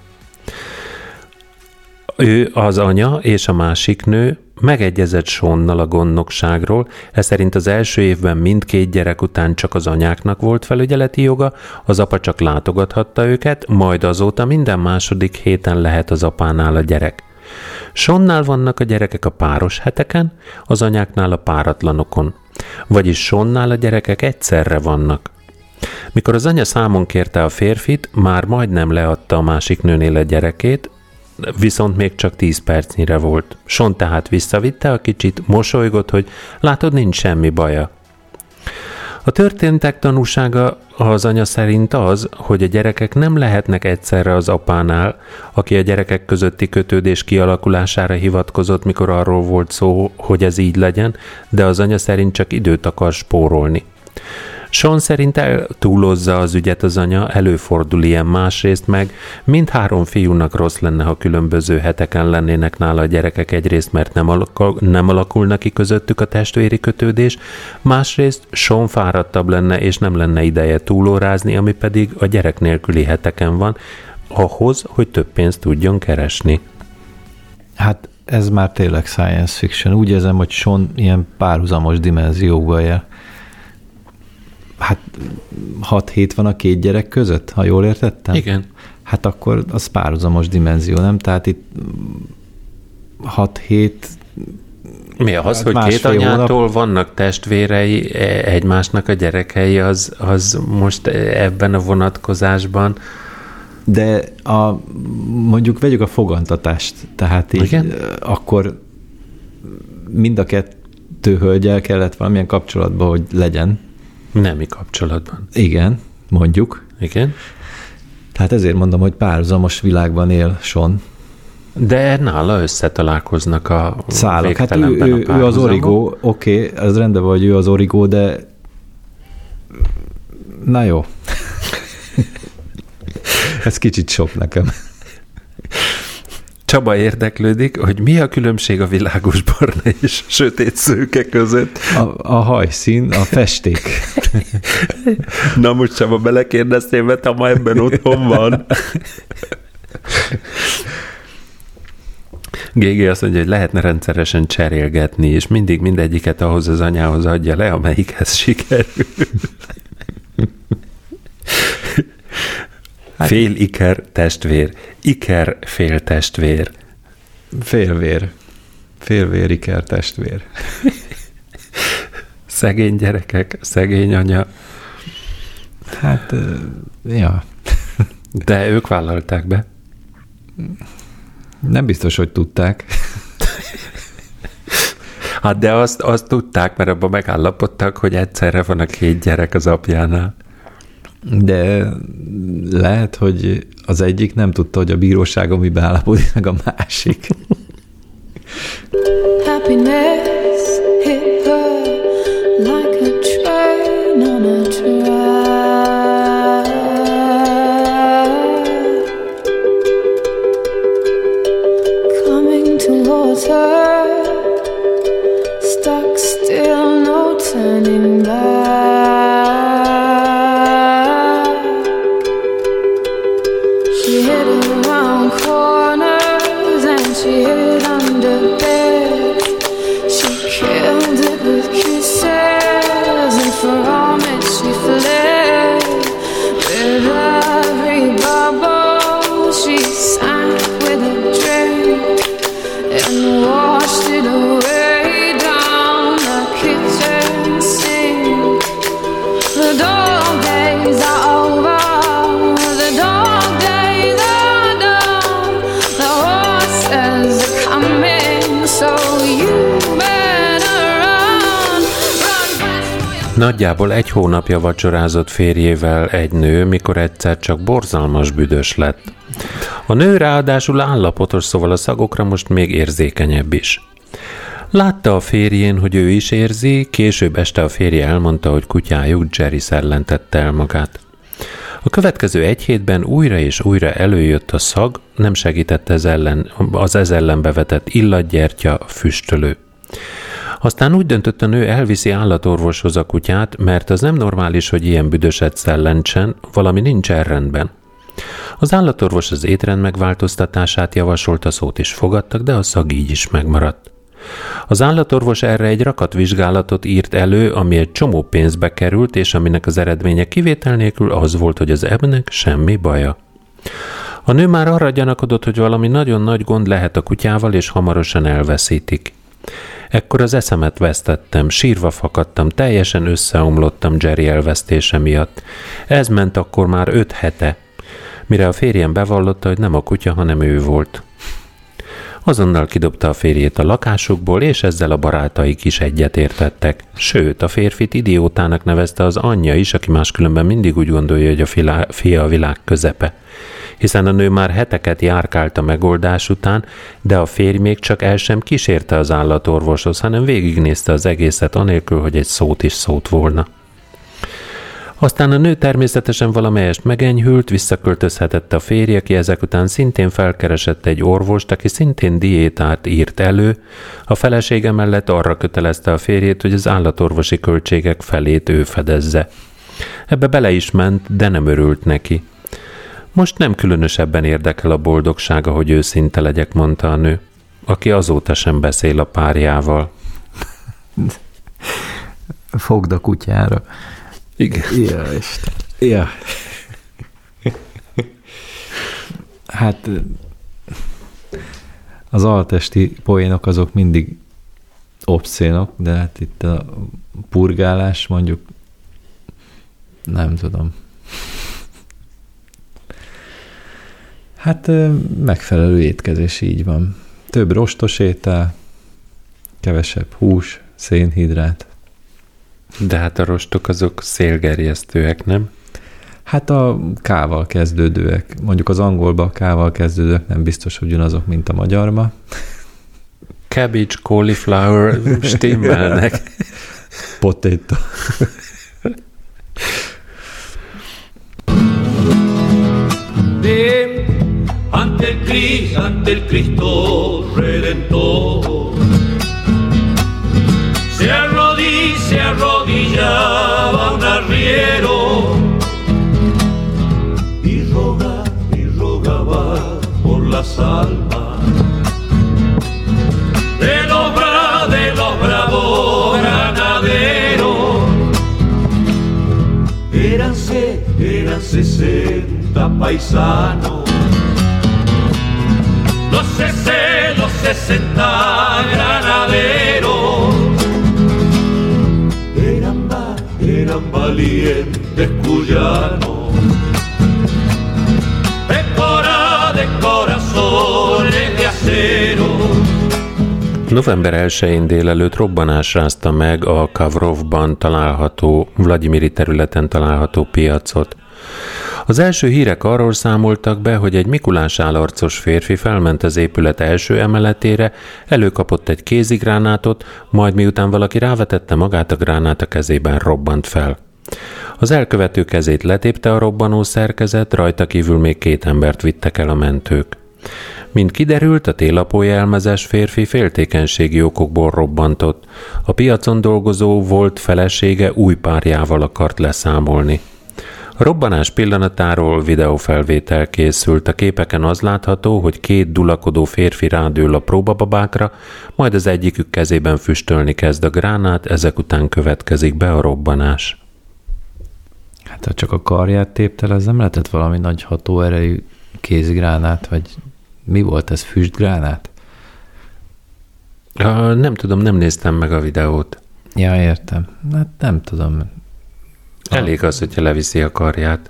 [SPEAKER 1] Ő az anya és a másik nő megegyezett Sonnal a gondnokságról, ez szerint az első évben mindkét gyerek után csak az anyáknak volt felügyeleti joga, az apa csak látogathatta őket, majd azóta minden második héten lehet az apánál a gyerek. Sonnál vannak a gyerekek a páros heteken, az anyáknál a páratlanokon. Vagyis Sonnál a gyerekek egyszerre vannak. Mikor az anya számon kérte a férfit, már majdnem leadta a másik nőnél a gyerekét, viszont még csak tíz percnyire volt. Son tehát visszavitte a kicsit, mosolygott, hogy látod, nincs semmi baja. A történtek tanúsága az anya szerint az, hogy a gyerekek nem lehetnek egyszerre az apánál, aki a gyerekek közötti kötődés kialakulására hivatkozott, mikor arról volt szó, hogy ez így legyen, de az anya szerint csak időt akar spórolni. Sean szerint túlozza az ügyet az anya, előfordul ilyen másrészt meg, mind három fiúnak rossz lenne, ha különböző heteken lennének nála a gyerekek egyrészt, mert nem, alakul, nem alakulna ki közöttük a testvéri kötődés, másrészt Sean fáradtabb lenne, és nem lenne ideje túlórázni, ami pedig a gyerek nélküli heteken van, ahhoz, hogy több pénzt tudjon keresni.
[SPEAKER 2] Hát ez már tényleg science fiction. Úgy érzem, hogy Sean ilyen párhuzamos dimenziókba jel hát 6 hét van a két gyerek között, ha jól értettem?
[SPEAKER 1] Igen.
[SPEAKER 2] Hát akkor az párhuzamos dimenzió, nem? Tehát itt 6 hét
[SPEAKER 1] mi az, hát hogy két anyától hónap... vannak testvérei, e, egymásnak a gyerekei, az, az most ebben a vonatkozásban
[SPEAKER 2] de a, mondjuk vegyük a fogantatást, tehát így Igen? akkor mind a kettő hölgyel kellett valamilyen kapcsolatban, hogy legyen.
[SPEAKER 1] Nemi kapcsolatban.
[SPEAKER 2] Igen, mondjuk.
[SPEAKER 1] Igen.
[SPEAKER 2] Tehát ezért mondom, hogy párhuzamos világban él Son.
[SPEAKER 1] De nála összetalálkoznak a
[SPEAKER 2] Szálak. Hát ő, ő, ő az origó, oké, okay, ez rendben van, hogy ő az origó, de na jó. ez kicsit sok nekem.
[SPEAKER 1] Csaba érdeklődik, hogy mi a különbség a világos barna és sötét szőke között.
[SPEAKER 2] A, a hajszín, a festék.
[SPEAKER 1] Na most Csaba, belekérdeztél, mert ma ebben otthon van. GG azt mondja, hogy lehetne rendszeresen cserélgetni, és mindig mindegyiket ahhoz az anyához adja le, amelyikhez sikerül. Hát, fél iker testvér, iker fél testvér.
[SPEAKER 2] Félvér. Félvér, iker testvér.
[SPEAKER 1] szegény gyerekek, szegény anya.
[SPEAKER 2] Hát, ja.
[SPEAKER 1] De ők vállalták be.
[SPEAKER 2] Nem biztos, hogy tudták.
[SPEAKER 1] Hát de azt, azt tudták, mert abban megállapodtak, hogy egyszerre van a két gyerek az apjánál.
[SPEAKER 2] De lehet, hogy az egyik nem tudta, hogy a bíróságon mi beállapodik meg a másik. Happiness hit her like
[SPEAKER 1] Nagyjából egy hónapja vacsorázott férjével egy nő, mikor egyszer csak borzalmas büdös lett. A nő ráadásul állapotos, szóval a szagokra most még érzékenyebb is. Látta a férjén, hogy ő is érzi, később este a férje elmondta, hogy kutyájuk Jerry szellentette el magát. A következő egy hétben újra és újra előjött a szag, nem segített ez ellen, az ez ellen bevetett illatgyertya, füstölő. Aztán úgy döntött a nő elviszi állatorvoshoz a kutyát, mert az nem normális, hogy ilyen büdöset szellentsen, valami nincs rendben. Az állatorvos az étrend megváltoztatását javasolta, szót is fogadtak, de a szag így is megmaradt. Az állatorvos erre egy rakat vizsgálatot írt elő, ami egy csomó pénzbe került, és aminek az eredménye kivétel nélkül az volt, hogy az ebnek semmi baja. A nő már arra gyanakodott, hogy valami nagyon nagy gond lehet a kutyával, és hamarosan elveszítik. Ekkor az eszemet vesztettem, sírva fakadtam, teljesen összeomlottam Jerry elvesztése miatt. Ez ment akkor már öt hete, mire a férjem bevallotta, hogy nem a kutya, hanem ő volt. Azonnal kidobta a férjét a lakásukból, és ezzel a barátaik is egyetértettek. Sőt, a férfit idiótának nevezte az anyja is, aki máskülönben mindig úgy gondolja, hogy a fia a világ közepe hiszen a nő már heteket járkált a megoldás után, de a férj még csak el sem kísérte az állatorvoshoz, hanem végignézte az egészet anélkül, hogy egy szót is szót volna. Aztán a nő természetesen valamelyest megenyhült, visszaköltözhetett a férje, aki ezek után szintén felkeresett egy orvost, aki szintén diétát írt elő, a felesége mellett arra kötelezte a férjét, hogy az állatorvosi költségek felét ő fedezze. Ebbe bele is ment, de nem örült neki. Most nem különösebben érdekel a boldogsága, hogy őszinte legyek, mondta a nő, aki azóta sem beszél a párjával.
[SPEAKER 2] Fogd a kutyára.
[SPEAKER 1] Igen.
[SPEAKER 2] Ja, Isten. Ja. Hát az altesti poénok azok mindig obszénok, de hát itt a purgálás mondjuk nem tudom. Hát megfelelő étkezés így van. Több rostos étel, kevesebb hús, szénhidrát.
[SPEAKER 1] De hát a rostok azok szélgerjesztőek, nem?
[SPEAKER 2] Hát a kával kezdődőek. Mondjuk az angolba a kával kezdődőek nem biztos, hogy ugyanazok, mint a magyarba.
[SPEAKER 1] Cabbage, cauliflower stimmelnek.
[SPEAKER 2] Potato.
[SPEAKER 5] Ante el Cristo, ante el Cristo Redentor. Se arrodilla, se arrodillaba un arriero y rogaba, y rogaba por las almas de los, de los bravos granaderos. Eran, eran sesenta paisanos 60 granaderos. Eran, eran valientes cuyanos. Pecora de corazones de acero.
[SPEAKER 1] November 1-én délelőtt robbanás rázta meg a Kavrovban található, Vladimiri területen található piacot. Az első hírek arról számoltak be, hogy egy Mikulás állarcos férfi felment az épület első emeletére, előkapott egy kézigránátot, majd miután valaki rávetette magát a gránát a kezében robbant fel. Az elkövető kezét letépte a robbanó szerkezet, rajta kívül még két embert vittek el a mentők. Mint kiderült, a télapója elmezes férfi féltékenységi okokból robbantott. A piacon dolgozó volt felesége új párjával akart leszámolni. A robbanás pillanatáról videófelvétel készült. A képeken az látható, hogy két dulakodó férfi rádől a próbababákra, majd az egyikük kezében füstölni kezd a gránát, ezek után következik be a robbanás.
[SPEAKER 2] Hát ha csak a karját tépte, ez nem lehetett valami nagy hatóerejű kézgránát, vagy mi volt ez, füstgránát?
[SPEAKER 1] Uh, nem tudom, nem néztem meg a videót.
[SPEAKER 2] Ja, értem. Hát nem tudom.
[SPEAKER 1] Elég az, hogyha leviszi a karját.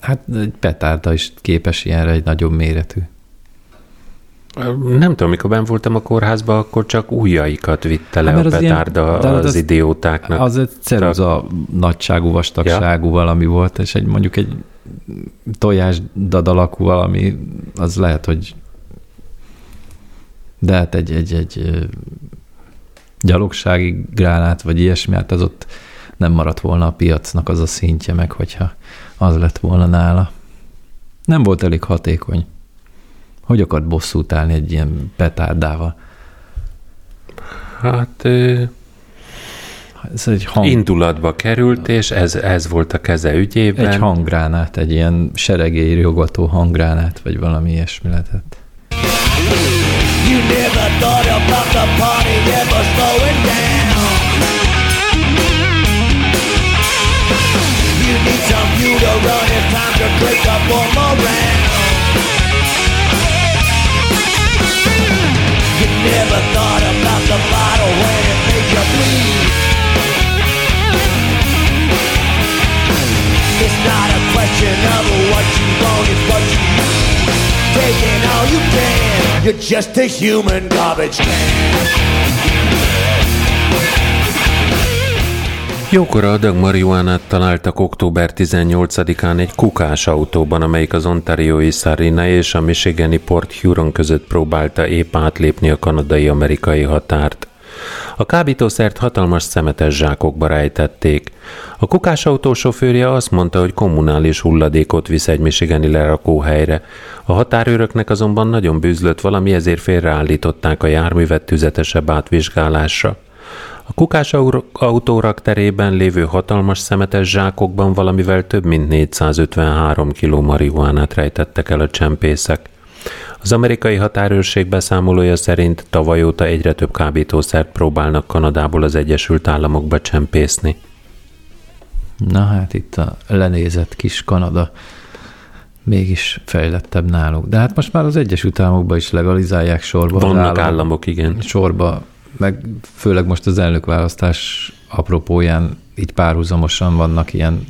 [SPEAKER 2] Hát egy petárda is képes ilyenre egy nagyobb méretű.
[SPEAKER 1] Nem tudom, mikor ben voltam a kórházban, akkor csak ujjaikat vitte le hát, a petárda az, az, az idiótáknak.
[SPEAKER 2] Az egy ceruza nagyságú, vastagságú ja. valami volt, és egy mondjuk egy tojás dadalakú valami, az lehet, hogy de hát egy, egy, egy gyalogsági gránát, vagy ilyesmi, hát az ott nem maradt volna a piacnak az a szintje meg, hogyha az lett volna nála. Nem volt elég hatékony. Hogy akart bosszút állni egy ilyen petárdával?
[SPEAKER 1] Hát ez egy hang... indulatba került, és ez, ez volt a keze ügyében.
[SPEAKER 2] Egy hanggránát, egy ilyen seregélyjogató hanggránát, vagy valami ilyesmi lehetett. You never thought about the party ever slowing need some fuel to run, it's time to drink up one more round You never thought about the bottle when it made you bleed. It's not a question of what you want, it's what you need. Taking all you can. You're just a human garbage can
[SPEAKER 1] Jókora adag marihuánát találtak október 18-án egy kukás autóban, amelyik az ontariói Sarina és a Michigani Port Huron között próbálta épp átlépni a kanadai-amerikai határt. A kábítószert hatalmas szemetes zsákokba rejtették. A kukás autó sofőrje azt mondta, hogy kommunális hulladékot visz egy michigani lerakóhelyre. A határőröknek azonban nagyon bűzlött valami, ezért félreállították a járművet tüzetesebb átvizsgálásra. A kukás autórak terében lévő hatalmas szemetes zsákokban valamivel több mint 453 kg marihuánát rejtettek el a csempészek. Az amerikai határőrség beszámolója szerint tavaly óta egyre több kábítószert próbálnak Kanadából az Egyesült Államokba csempészni.
[SPEAKER 2] Na hát itt a lenézett kis Kanada mégis fejlettebb náluk. De hát most már az Egyesült Államokban is legalizálják sorba.
[SPEAKER 1] Vannak állam, államok, igen.
[SPEAKER 2] Sorba, meg főleg most az elnökválasztás apropóján így párhuzamosan vannak ilyen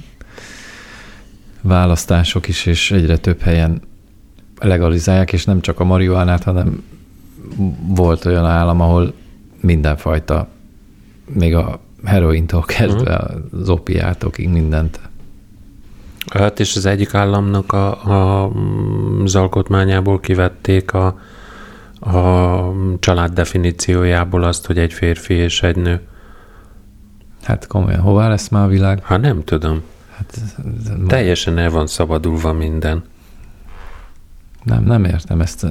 [SPEAKER 2] választások is, és egyre több helyen legalizálják, és nem csak a marihuánát, hanem volt olyan állam, ahol mindenfajta, még a herointól kezdve uh-huh. az opiátokig mindent.
[SPEAKER 1] Hát és az egyik államnak a, a, az alkotmányából kivették a, a család definíciójából azt, hogy egy férfi és egy nő.
[SPEAKER 2] Hát komolyan, hová lesz már a világ?
[SPEAKER 1] Hát nem tudom. Hát, Teljesen el van szabadulva minden.
[SPEAKER 2] Nem, nem értem ezt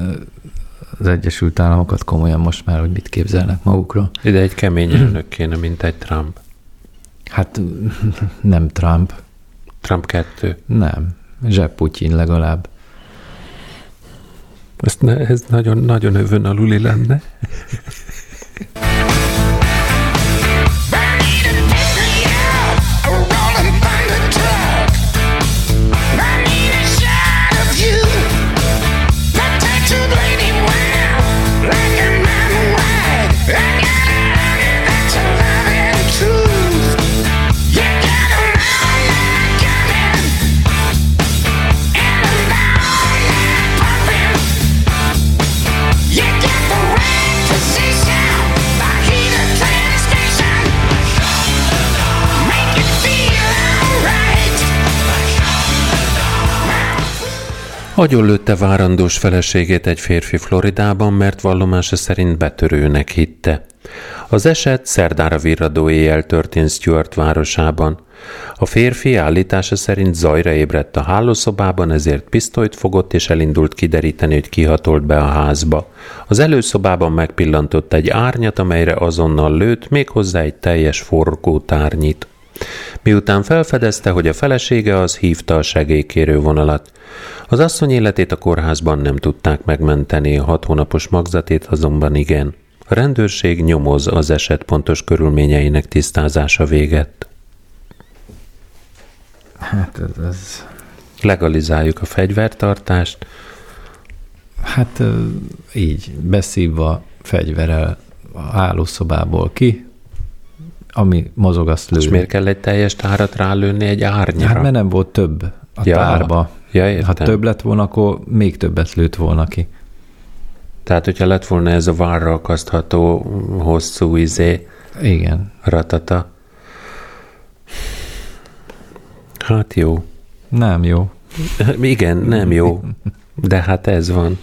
[SPEAKER 2] az Egyesült Államokat komolyan most már, hogy mit képzelnek magukról.
[SPEAKER 1] Ide egy kemény elnök kéne, mint egy Trump.
[SPEAKER 2] Hát nem Trump.
[SPEAKER 1] Trump 2.
[SPEAKER 2] Nem. Zseb Putyin legalább.
[SPEAKER 1] Ezt ne, ez nagyon, nagyon övön aluli lenne. lőtte várandós feleségét egy férfi Floridában, mert vallomása szerint betörőnek hitte. Az eset szerdára virradó éjjel történt Stuart városában. A férfi állítása szerint zajra ébredt a hálószobában, ezért pisztolyt fogott és elindult kideríteni, hogy kihatolt be a házba. Az előszobában megpillantott egy árnyat, amelyre azonnal lőtt, méghozzá egy teljes forgótárnyit. Miután felfedezte, hogy a felesége az hívta a segélykérő vonalat. Az asszony életét a kórházban nem tudták megmenteni, a hat hónapos magzatét azonban igen. A rendőrség nyomoz az eset pontos körülményeinek tisztázása véget.
[SPEAKER 2] Hát ez, ez...
[SPEAKER 1] Legalizáljuk a fegyvertartást.
[SPEAKER 2] Hát így, beszívva fegyverel a hálószobából ki, ami mozog, azt lő. És
[SPEAKER 1] miért kell egy teljes tárat rálőni egy árnyra?
[SPEAKER 2] Hát mert nem volt több a ja. tárba.
[SPEAKER 1] Ja, értem.
[SPEAKER 2] ha több lett volna, akkor még többet lőtt volna ki.
[SPEAKER 1] Tehát, hogyha lett volna ez a várra akasztható hosszú izé,
[SPEAKER 2] Igen.
[SPEAKER 1] ratata. Hát jó.
[SPEAKER 2] Nem jó.
[SPEAKER 1] Igen, nem jó. De hát ez van.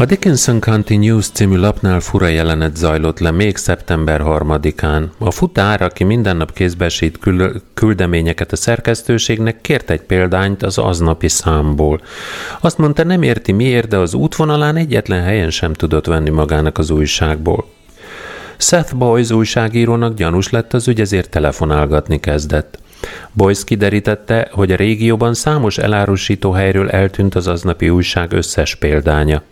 [SPEAKER 5] A
[SPEAKER 1] Dickinson County News című lapnál fura jelenet zajlott le még szeptember 3-án. A futár, aki minden nap kézbesít kül- küldeményeket a szerkesztőségnek, kért egy példányt az aznapi számból. Azt mondta, nem érti miért, de az útvonalán egyetlen helyen sem tudott venni magának az újságból. Seth Boys újságírónak gyanús lett az ügy, ezért telefonálgatni kezdett. Boyce kiderítette, hogy a régióban számos elárusító helyről eltűnt az aznapi újság összes példánya.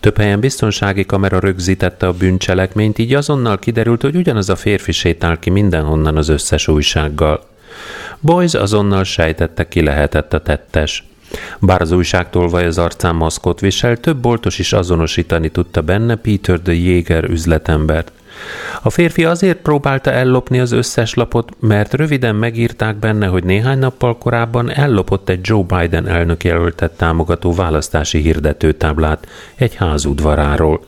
[SPEAKER 1] Több helyen biztonsági kamera rögzítette a bűncselekményt, így azonnal kiderült, hogy ugyanaz a férfi sétál ki mindenhonnan az összes újsággal. Boyce azonnal sejtette, ki lehetett a tettes. Bár az újságtolvaj az arcán maszkot visel, több boltos is azonosítani tudta benne Peter de Jäger üzletembert. A férfi azért próbálta ellopni az összes lapot, mert röviden megírták benne, hogy néhány nappal korábban ellopott egy Joe Biden elnök jelöltet támogató választási hirdetőtáblát egy házudvaráról.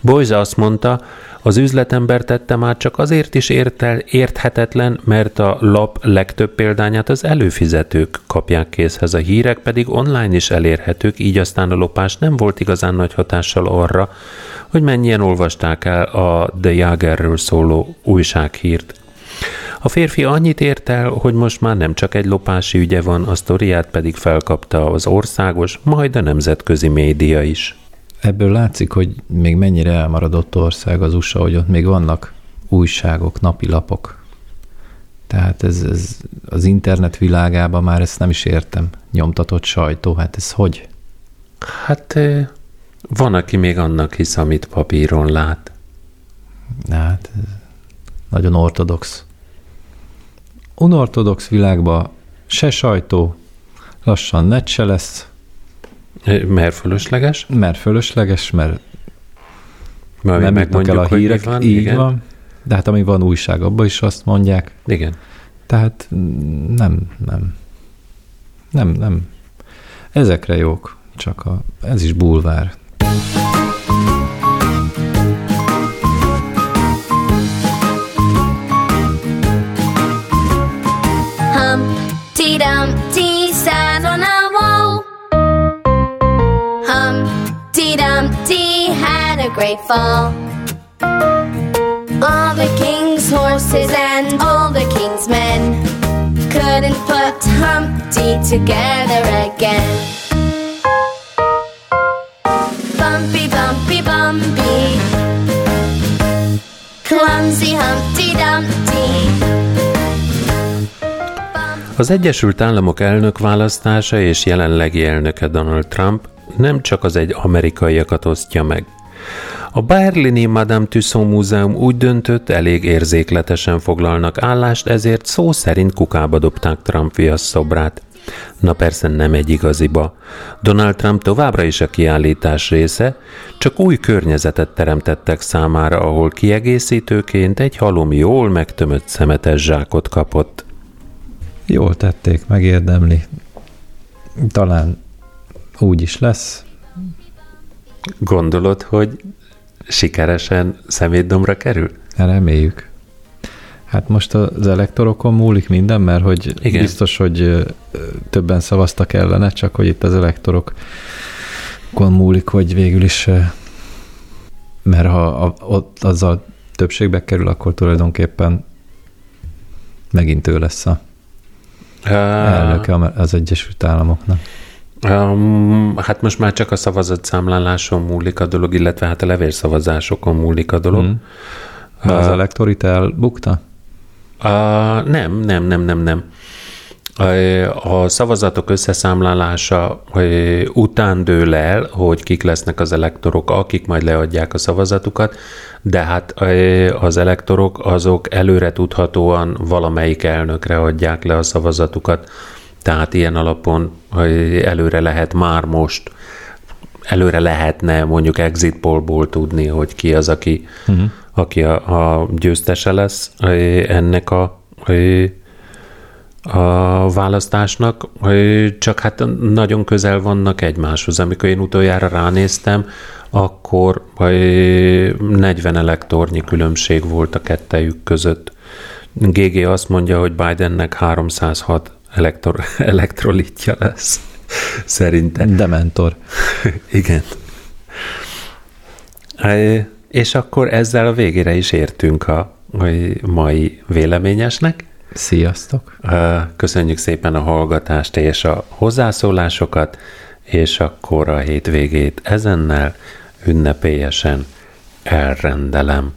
[SPEAKER 1] Boyze azt mondta, az üzletember tette már csak azért is értel, érthetetlen, mert a lap legtöbb példányát az előfizetők kapják készhez, a hírek pedig online is elérhetők, így aztán a lopás nem volt igazán nagy hatással arra, hogy mennyien olvasták el a The Jagerről szóló újsághírt. A férfi annyit ért el, hogy most már nem csak egy lopási ügye van, a sztoriát pedig felkapta az országos, majd a nemzetközi média is.
[SPEAKER 2] Ebből látszik, hogy még mennyire elmaradott ország az USA, hogy ott még vannak újságok, napilapok. Tehát ez, ez az internet világában már ezt nem is értem. Nyomtatott sajtó, hát ez hogy?
[SPEAKER 1] Hát van, aki még annak hisz, amit papíron lát.
[SPEAKER 2] Hát nagyon ortodox. Unortodox világban se sajtó, lassan net se lesz,
[SPEAKER 1] Mert fölösleges?
[SPEAKER 2] mert fölösleges, mert
[SPEAKER 1] Mert
[SPEAKER 2] nem jutnak el a hírek,
[SPEAKER 1] van,
[SPEAKER 2] így
[SPEAKER 1] igen.
[SPEAKER 2] van. De hát ami van újság, abban is azt mondják.
[SPEAKER 1] Igen.
[SPEAKER 2] Tehát mm, nem, nem. Nem, nem. Ezekre jók, csak a, ez is bulvár.
[SPEAKER 4] Great fall. All the king's horses and all the king's men couldn't put Humpty together again. Bumpy, bumpy, bumpy. Clumsy Humpty Dumpty.
[SPEAKER 1] Az Egyesült Államok elnök választása és jelenlegi elnöke Donald Trump nem csak az egy amerikaiakat osztja meg. A berlini Madame Tussauds Múzeum úgy döntött, elég érzékletesen foglalnak állást, ezért szó szerint kukába dobták Trump viasz szobrát. Na persze nem egy igaziba. Donald Trump továbbra is a kiállítás része, csak új környezetet teremtettek számára, ahol kiegészítőként egy halom jól megtömött szemetes zsákot kapott.
[SPEAKER 2] Jól tették, megérdemli. Talán úgy is lesz.
[SPEAKER 1] Gondolod, hogy sikeresen szemétdomra kerül?
[SPEAKER 2] Reméljük. Hát most az elektorokon múlik minden, mert hogy
[SPEAKER 1] Igen.
[SPEAKER 2] Biztos, hogy többen szavaztak ellene, csak hogy itt az elektorokon múlik, hogy végül is, mert ha a, ott azzal többségbe kerül, akkor tulajdonképpen megint ő lesz a elnöke az Egyesült Államoknak.
[SPEAKER 1] Um, hát most már csak a szavazatszámláláson múlik a dolog, illetve hát a levélszavazásokon múlik a dolog.
[SPEAKER 2] Mm. Az elektorit elbukta?
[SPEAKER 1] A, nem, nem, nem, nem, nem. A szavazatok összeszámlálása után dől el, hogy kik lesznek az elektorok, akik majd leadják a szavazatukat, de hát az elektorok azok előre tudhatóan valamelyik elnökre adják le a szavazatukat, tehát ilyen alapon előre lehet már most, előre lehetne mondjuk exit pollból tudni, hogy ki az, aki, uh-huh. aki a, a győztese lesz ennek a a választásnak, csak hát nagyon közel vannak egymáshoz. Amikor én utoljára ránéztem, akkor 40 elektornyi különbség volt a kettejük között. GG azt mondja, hogy Bidennek 306 elektor, elektrolitja lesz. Szerintem.
[SPEAKER 2] Dementor.
[SPEAKER 1] Igen. És akkor ezzel a végére is értünk a mai véleményesnek.
[SPEAKER 2] Sziasztok!
[SPEAKER 1] Köszönjük szépen a hallgatást és a hozzászólásokat, és akkor a hétvégét ezennel ünnepélyesen elrendelem.